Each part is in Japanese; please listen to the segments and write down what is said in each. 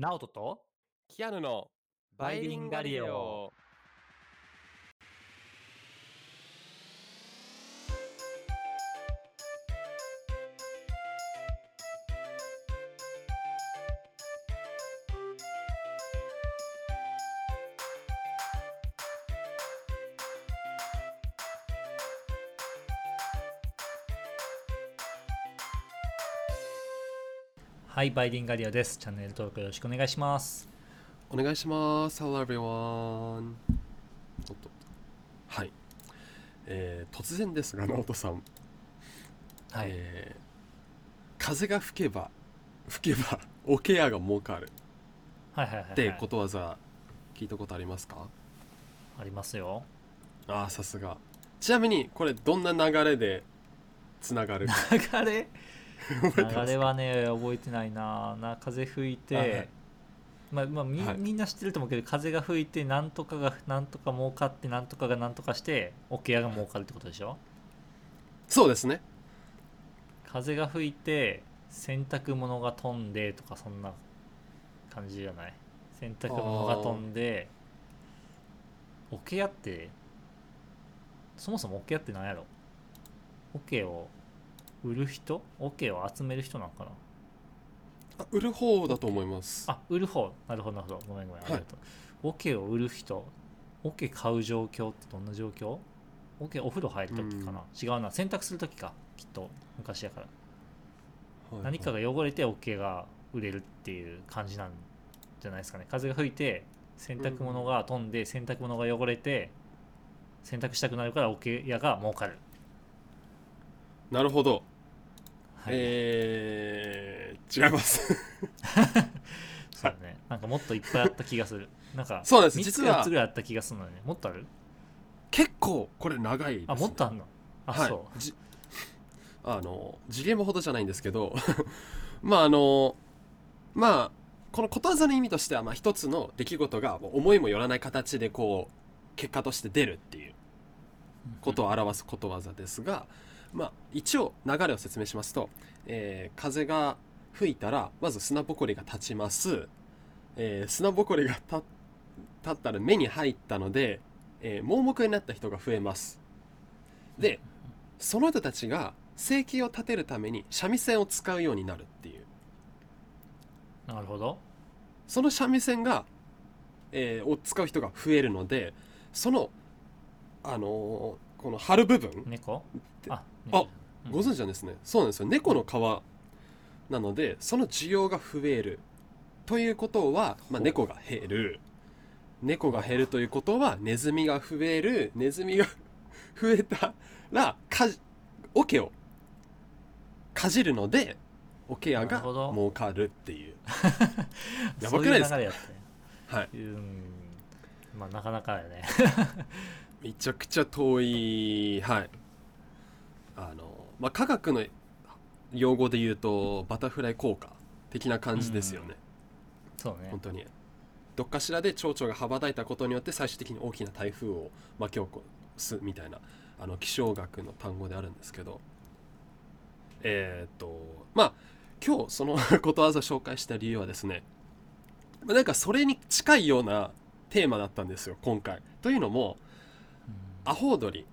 ナオトとキアヌのバイリンガリオ。はいバイリンガリオですチャンネル登録よろしくお願いしますお願いします。Hello everyone. おっと。はい。えー突然ですが、直人さん。はい、えー風が吹けば、吹けば、おケアが儲かるはいはいはいはいってことわざ、聞いたことありますか？ありますよああ、さすが。ちなみに、これ、どんな流れでつながるか流れ？覚えてます流れはね覚えてないな。な風吹いて、はいはい。まあまあみ,、はい。みんな知ってると思うけど風が吹いてなんとかがなんとか儲かってなんとかがなんとかして桶屋が儲かるってことでしょ？そうですね。風が吹いて洗濯物が飛んでとかそんな感じじゃない？洗濯物が飛んで桶屋ってそもそも桶屋って何やろ？桶を売る人？桶を集める人なんかな？あ売る方だと思います。あ売る方。なるほどなるほど。ごめんごめん。ありがとう。桶、を売る人？桶買う状況ってどんな状況？桶お風呂入る時かな、違うな。洗濯する時か。きっと。昔やから。はい何かが汚れて OK が売れるっていう感じなんじゃないですかね。風が吹いて洗濯物が飛んで洗濯物が汚れて洗濯したくなるから OK 屋が儲かる、なるほど。はい。えー、違います。そうだね。なんかもっといっぱいあった気がする。なんかそうです。3つ実は4つぐらいあった気がするのに。ねもっとある？結構これ長いです、ね、あもっとあんの？あ、はい。そう。じ あの事例もほどじゃないんですけど まああのまあこのことわざの意味としては、まあ、一つの出来事が思いもよらない形でこう結果として出るっていうことを表すことわざですが、まあ、一応流れを説明しますと、えー風が吹いたらまず砂ぼこりが立ちます、えー砂ぼこりが立立ったら目に入ったので、えー盲目になった人が増えます。でその人たちが生計を立てるために三味線を使うようになるっていう。なるほど。その三味線が、えーを使う人が増えるのでそのあのーこの張る部分猫？でああうん。ご存知なんですね。そうなんですよ。猫の皮なのでその需要が増える。ということは、まあ、猫が減る。猫が減るということはネズミが増える。ネズミが 増えたらかじ桶をかじるので桶屋が儲かるっていう。やばくないいうですか？流れやったね。はい。うん。まあなかなかやね。めちゃくちゃ遠い。はいあのまあ科学の用語で言うとバタフライ効果的な感じですよね、そうね。本当に。どっかしらで蝶々が羽ばたいたことによって最終的に大きな台風を巻き起こすみたいなあの気象学の単語であるんですけど。えーっとまあ今日そのことわざを紹介した理由はですねまあなんかそれに近いようなテーマだったんですよ今回。というのもうん。アホウドリ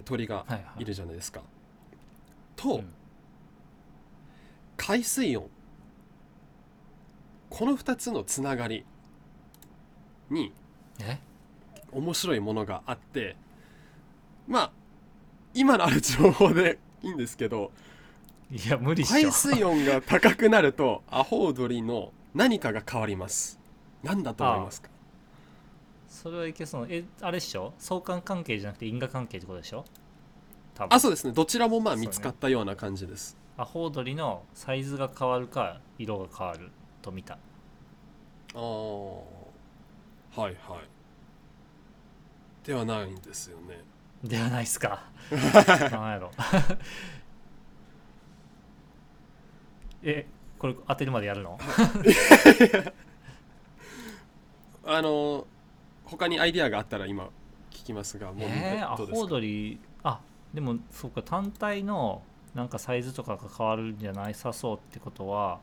って鳥がはいはい。いるじゃないですか、と、うん。海水温。この2つのつながりにえ？面白いものがあってまあ今のある情報でいいんですけどいや無理っしょ。海水温が高くなるとアホウドリの何かが変わります。何だと思いますか？それはいけそう。えあれっしょ？相関関係じゃなくて因果関係ってことでしょ？多分。あそうですね。どちらもまあ見つかったような感じです、アホウドリのサイズが変わるか色が変わると見た。ああはいはい。ではないんですよね。ではないっすか。なんやろ。えこれ当てるまでやるの？あの他にアイディアがあったら今聞きますがもうえー、アホウドリあでもそうか単体のなんかサイズとかが変わるんじゃない？さそうってことは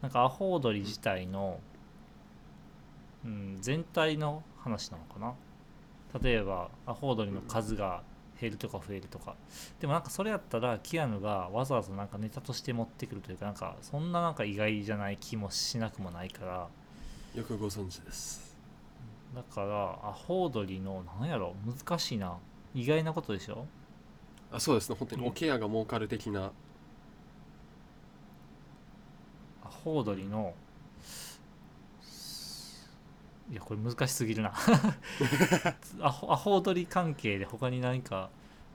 なんかアホウドリ自体の、うん、全体の話なのかな？例えばアホウドリの数が減るとか増えるとか、でもなんかそれやったらキアヌがわざわざなんかネタとして持ってくるというかなんかそんななんか意外じゃない気もしなくもないから。よくご存知ですだからアホウドリのなんやろ難しいな。意外なことでしょ？あそうですね。本当にうんおケアが儲かる的な、アホウドリのいやこれ難しすぎるな。アホアホウドリ関係で他に何か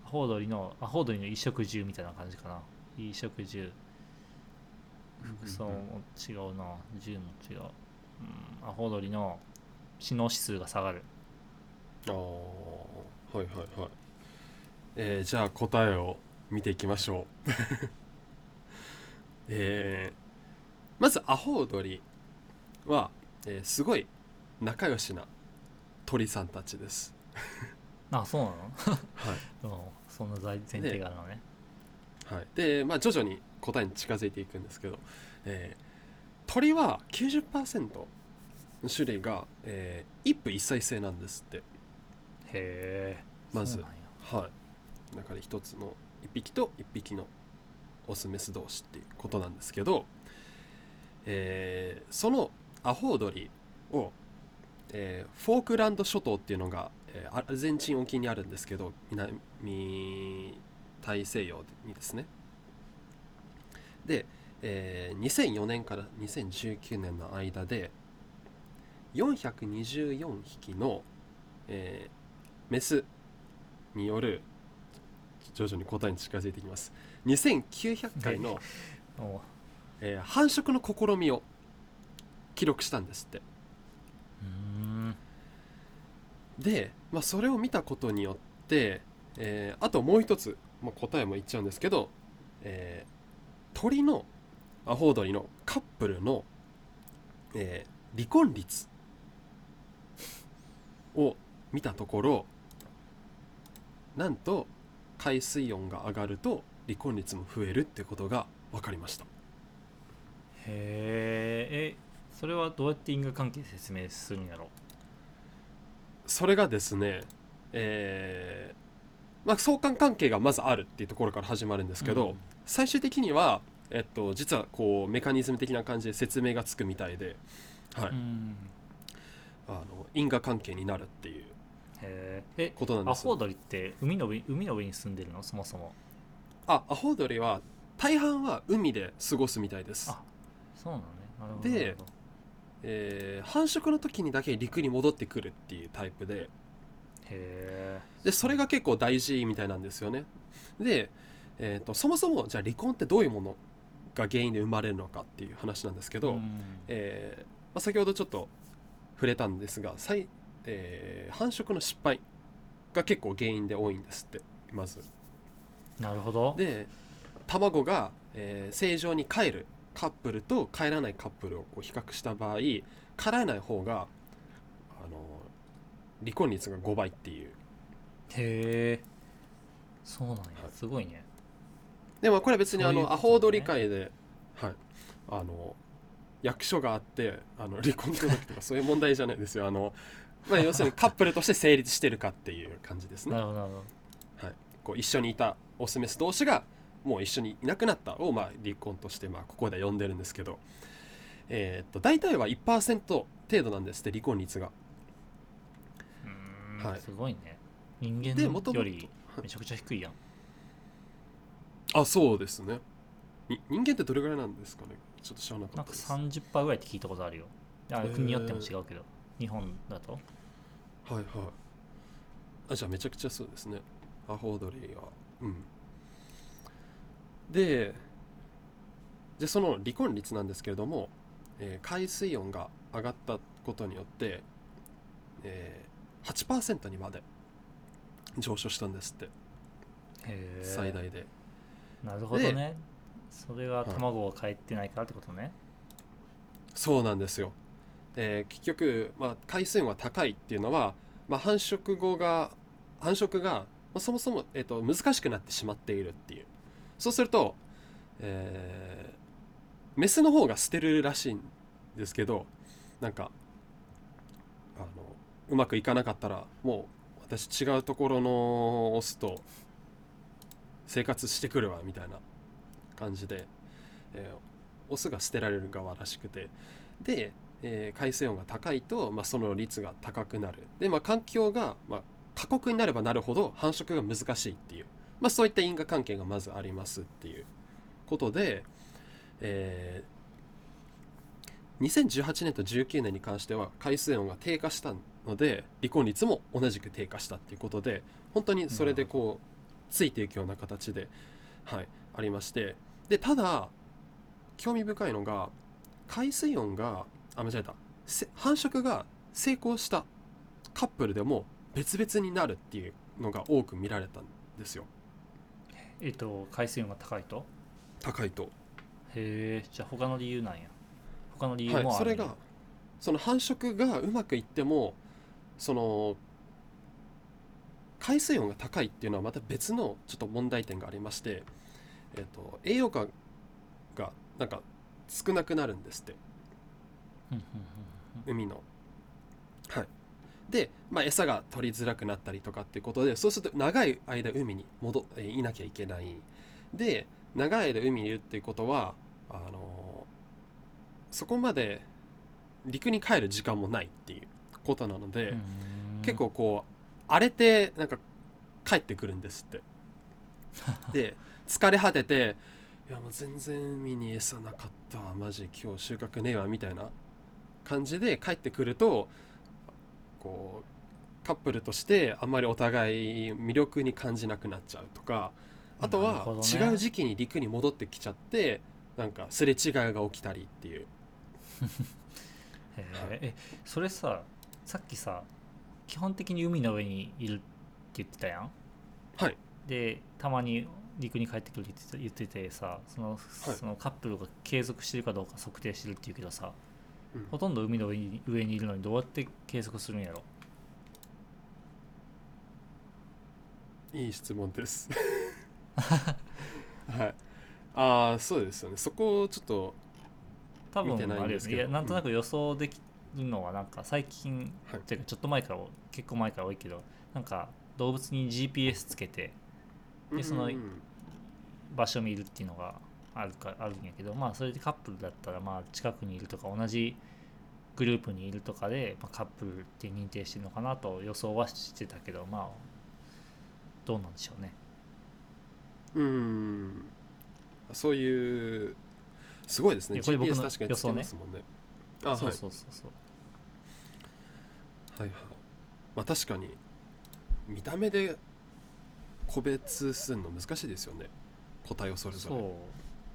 アホウドリのアホウドリの衣食住みたいな感じかな。衣食住。服装も違うな。銃も違う、うん、アホウドリの知能指数が下がる。ああはいはいはい。えーじゃあ答えを見ていきましょう。えーまずアホウドリは、えーすごい仲良しな鳥さんたちです。あそうなはい。の、うん、そんな前前提があるのね。はい、で、まあ、徐々に答えに近づいていくんですけど、えー鳥は90%の種類が、えー一夫一妻制なんですって。へえまずはい。中で一つの一匹と一匹のオスメス同士っていうことなんですけど、えーそのアホウドリを、えーフォークランド諸島っていうのが、えーアルゼンチン沖にあるんですけど南大西洋にですね。で、えー2004年から2019年の間で424匹の、えーメスによる徐々に答えに近づいていきます。2900回の、えー繁殖の試みを記録したんですって。で、まあ、それを見たことによって、えーあともう一つ、まあ、答えも言っちゃうんですけど、えー鳥のアホウドリのカップルの、えー離婚率を見たところなんと海水温が上がると離婚率も増えるってことが分かりました。へええそれはどうやって因果関係説明するんやろ？それがですね、えーまあ、相関関係がまずあるっていうところから始まるんですけど、うん。最終的には、えっと、実はこうメカニズム的な感じで説明がつくみたいで、はい。うんあの因果関係になるっていうへええことなんですアホウドリって海の上海の上に住んでるの？そもそも。あアホウドリは大半は海で過ごすみたいです。あそうなのね。なるほどでえー繁殖の時にだけ陸に戻ってくるっていうタイプで。へえでそれが結構大事みたいなんですよね。で、えー、とそもそもじゃあ離婚ってどういうものが原因で生まれるのかっていう話なんですけど、ん。えーまあ、先ほどちょっと触れたんですが再、えー繁殖の失敗が結構原因で多いんですってまず。なるほど。で卵が、えー正常に帰るカップルと帰らないカップルをこう比較した場合帰らない方があの離婚率が5倍っていう。へえそうなんや。すごいね。でもこれは別にあそういうね。のアホウドリ会で、はい、あの役所があってあの離婚届とかそういう問題じゃないですよ。あの、まあ、要するにカップルとして成立してるかっていう感じですね。なるほどなるほこう一緒にいたオスメス同士がもう一緒にいなくなったを、まあ、離婚として、まあ、ここでは呼んでるんですけど、えーっと大体は1%程度なんですって離婚率が。はい。すごいね。人間よりめちゃくちゃ低いやん。あそうですね。に人間ってどれぐらいなんですかね？ちょっと知らなかなんかったです30%ぐらいって聞いたことあるよ。あ国によっても違うけど。日本だと。はいはい。あじゃあめちゃくちゃそうですね。アホウドリは。うん。でじゃあその離婚率なんですけれども、えー海水温が上がったことによって、えー、8%にまで上昇したんですって。最大で。なるほどねそれが卵が返ってないからってことね。そうなんですよ、えー結局、まあ、海水温が高いっていうのは、まあ、繁殖後が繁殖が、まあ、そもそも、えー、と難しくなってしまっているっていう。そうすると、えーメスの方が捨てるらしいんですけどなんかあのうまくいかなかったらもう私違うところのオスと生活してくるわみたいな。感じで、えーオスが捨てられる側らしくて。で、えー海水温が高いと、まあ、その率が高くなる。で、まあ、環境が、まあ、過酷になればなるほど繁殖が難しいっていう、まあ、そういった因果関係がまずありますっていうことで、えー2018年と19年に関しては海水温が低下したので離婚率も同じく低下したっていうことで本当にそれでこうついていくような形で、はい、ありまして。でただ興味深いのが海水温があ間違えた。せ繁殖が成功したカップルでも別々になるっていうのが多く見られたんですよ。えっと海水温が高いと？高いと。へえじゃあ他の理由なんや。他の理由はいもあるんや、それがその繁殖がうまくいってもその海水温が高いっていうのはまた別のちょっと問題点がありまして、えっと栄養価がなんか少なくなるんですって。海の。はい、で、まあ、餌が取りづらくなったりとかっていうことでそうすると長い間海に戻えーいなきゃいけない。で長い間海にいるっていうことはあのそこまで陸に帰る時間もないっていうことなので、うん。結構こう荒れてなんか帰ってくるんですって で疲れ果てて「いやもう全然海に餌なかったわマジ今日収穫ねえわ」みたいな感じで帰ってくるとこうカップルとしてあんまりお互い魅力に感じなくなっちゃうとかあとは違う時期に陸に戻ってきちゃってなんかすれ違いが起きたりっていう。えそれささっきさ基本的に海の上にいるって言ってたやん？はいでたまに陸に帰ってくるって言ってててさその,、そのカップルが継続してるかどうか測定してるっていうけどさ、うんほとんど海の上に上にいるのにどうやって計測するんやろ？いい質問です。はい。ああ、そうですよね。そこをちょっと、多分あれよですけどねいやなんとなく予想できるのはなんか最近、はいっていうかちょっと前から結構前から多いけどなんか動物に GPS つけてでそのうん場所を見るっていうのがあるかあるんやけどまあそれでカップルだったらまあ近くにいるとか同じグループにいるとかで、まあ、カップルって認定してるのかなと予想はしてたけどまあどうなんでしょうねうん。そういう、すごいですね。これ僕の GPS 確かにつけますもんね。あはい。そうそうそうそうはいはい。まあ確かに、見た目で個別するの難しいですよね。個体をそれぞれ。そう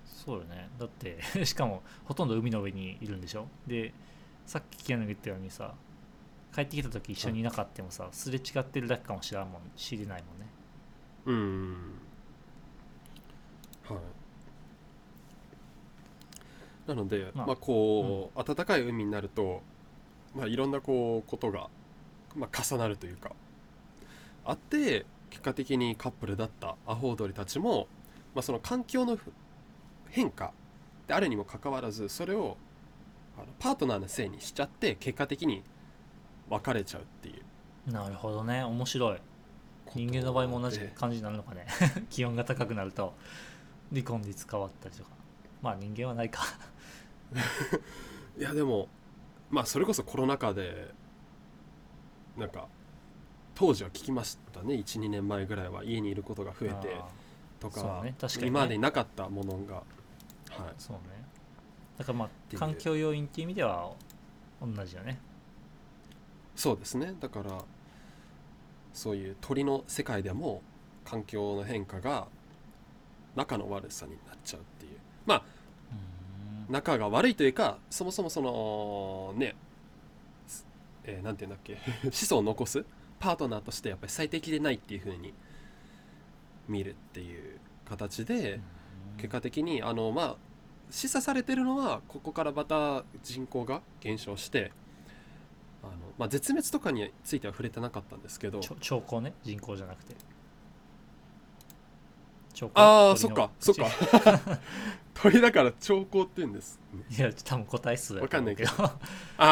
そうよねだって しかもほとんど海の上にいるんでしょ？でさっきキアヌが言ったようにさ帰ってきた時一緒にいなかったもさ、すれ違ってるだけかもしれんもん知れないもんねうん。はい。なので、まあまあ、こう、暖かい海になると、まあ、いろんなこうことが、まあ、重なるというかあって結果的にカップルだったアホウドリたちも、まあ、その環境のふ変化であるにもかかわらずそれをあのパートナーのせいにしちゃって結果的に別れちゃうっていう。なるほどね。面白い。人間の場合も同じで感じになるのかね。気温が高くなると離婚率変わったりとか。まあ人間はないか。いやでもまあそれこそコロナ禍でなんか当時は聞きましたね。12年前ぐらいは家にいることが増えてあとかね。確かにね。今までになかったものが。はい。ーそうね。だからまあ環境要因っていう意味では同じよね。そうですね。だからそういう鳥の世界でも環境の変化が仲の悪さになっちゃうっていう。まあ仲が悪いというかそもそもそのねすえーなんて言うんだっけ。子孫を残すパートナーとしてやっぱり最適でないっていう風に見るっていう形で結果的にあのまあ示唆されてるのはここからまた人口が減少してあの、まあ、絶滅とかについては触れてなかったんですけど。兆候ね。人口じゃなくて。兆候。ああそっかそっか。鳥だから兆候って言うんです。いや多分個体数だと思うけど。あ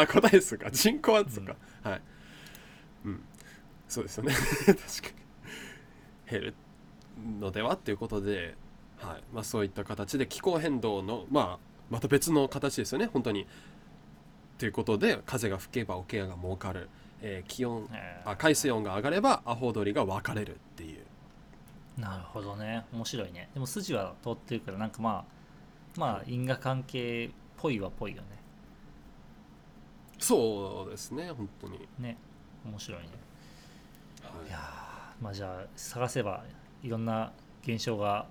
あ答え数か。人口はそっか、はいうんそうですよね。確かに。減るのではっていうことで、はい。まあ、そういった形で気候変動の、まあ、また別の形ですよね。本当に。ということで風が吹けば桶屋が儲かる、えー気温えー。あ海水温が上がればアホ鳥が分かれるっていう。なるほどね。面白いね。でも筋は通ってるからなんかまあまあ因果関係っぽいはぽいよね。そうですね本当に、ね。面白いね。はいいやーまあじゃあ探せばいろんな現象が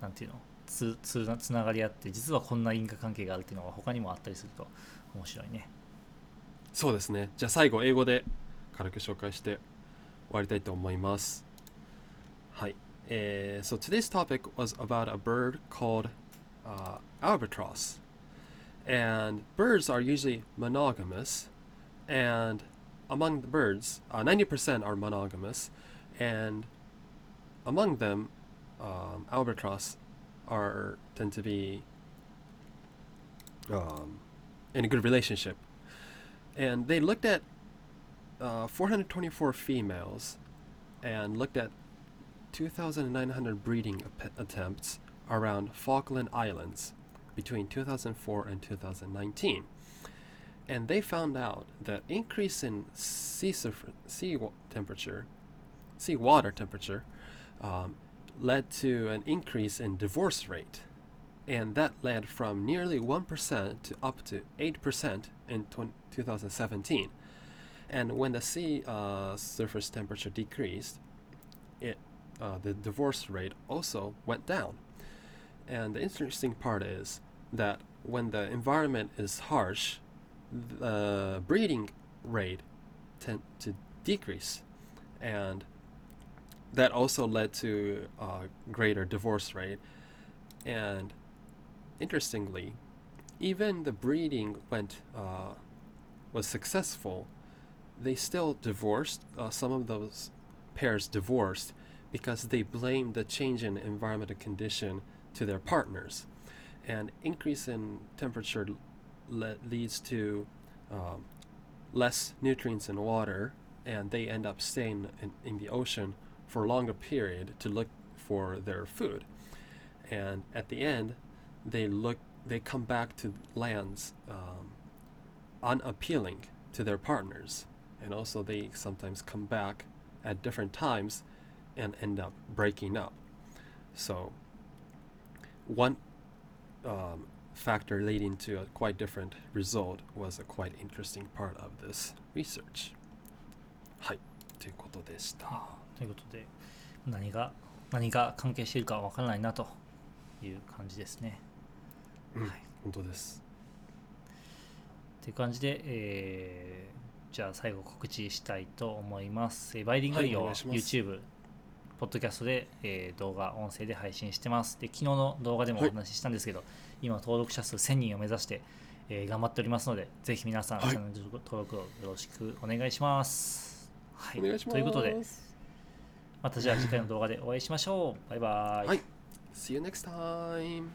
なんていうのつつなつながり合って実はこんな因果関係があるっていうのが他にもあったりすると面白いねそうですね。じゃあ最後英語で軽く紹介して終わりたいと思います。はい。えー so today's topic was about a bird called uh, albatross. And birds are usually monogamous. And among the birds, uh, 90% are monogamous. And among them, um, albatross are tend to be um, in a good relationship and they looked at uh, 424 females and looked at 2,900 breeding ap- attempts around Falkland Islands between 2004 and 2019. And they found out that increase in sea, sea temperature, sea water temperature, um, led to an increase in divorce rate and that led from nearly 1% to up to 8% in twen- 2017. And when the sea uh, surface temperature decreased, it uh, the divorce rate also went down. And the interesting part is that when the environment is harsh, the breeding rate tend to decrease, and that also led to a greater divorce rate. And interestingly, even the breeding went uh, was successful, they still divorced. Uh, some of those pairs divorced because they blamed the change in environmental condition to their partners, and increase in temperature le- leads to um, less nutrients in water, and they end up staying in, in the ocean for a longer period to look for their food, and at the end, they look they come back to lands um, unappealing to their partners. And also they sometimes come back at different times and end up breaking up. So one um, factor leading to a quite different result was a quite interesting part of this research. はいということでした。ということで何が何が関係しているかわからないなという感じですね。うんはい。本当です。という感じで、えーじゃあ最後告知したいと思います。えーバイリンガリオ、はい YouTube、ポッドキャストで、えー動画、音声で配信してます。で、昨日の動画でもおはい話ししたんですけど、今登録者数1000人を目指して、えー頑張っておりますので、ぜひ皆さん、はいチャンネル登録をよろしくお願いします。はい、お願いしますということで、またじゃあ次回の動画でお会いしましょう。バイバイ。はい See you next time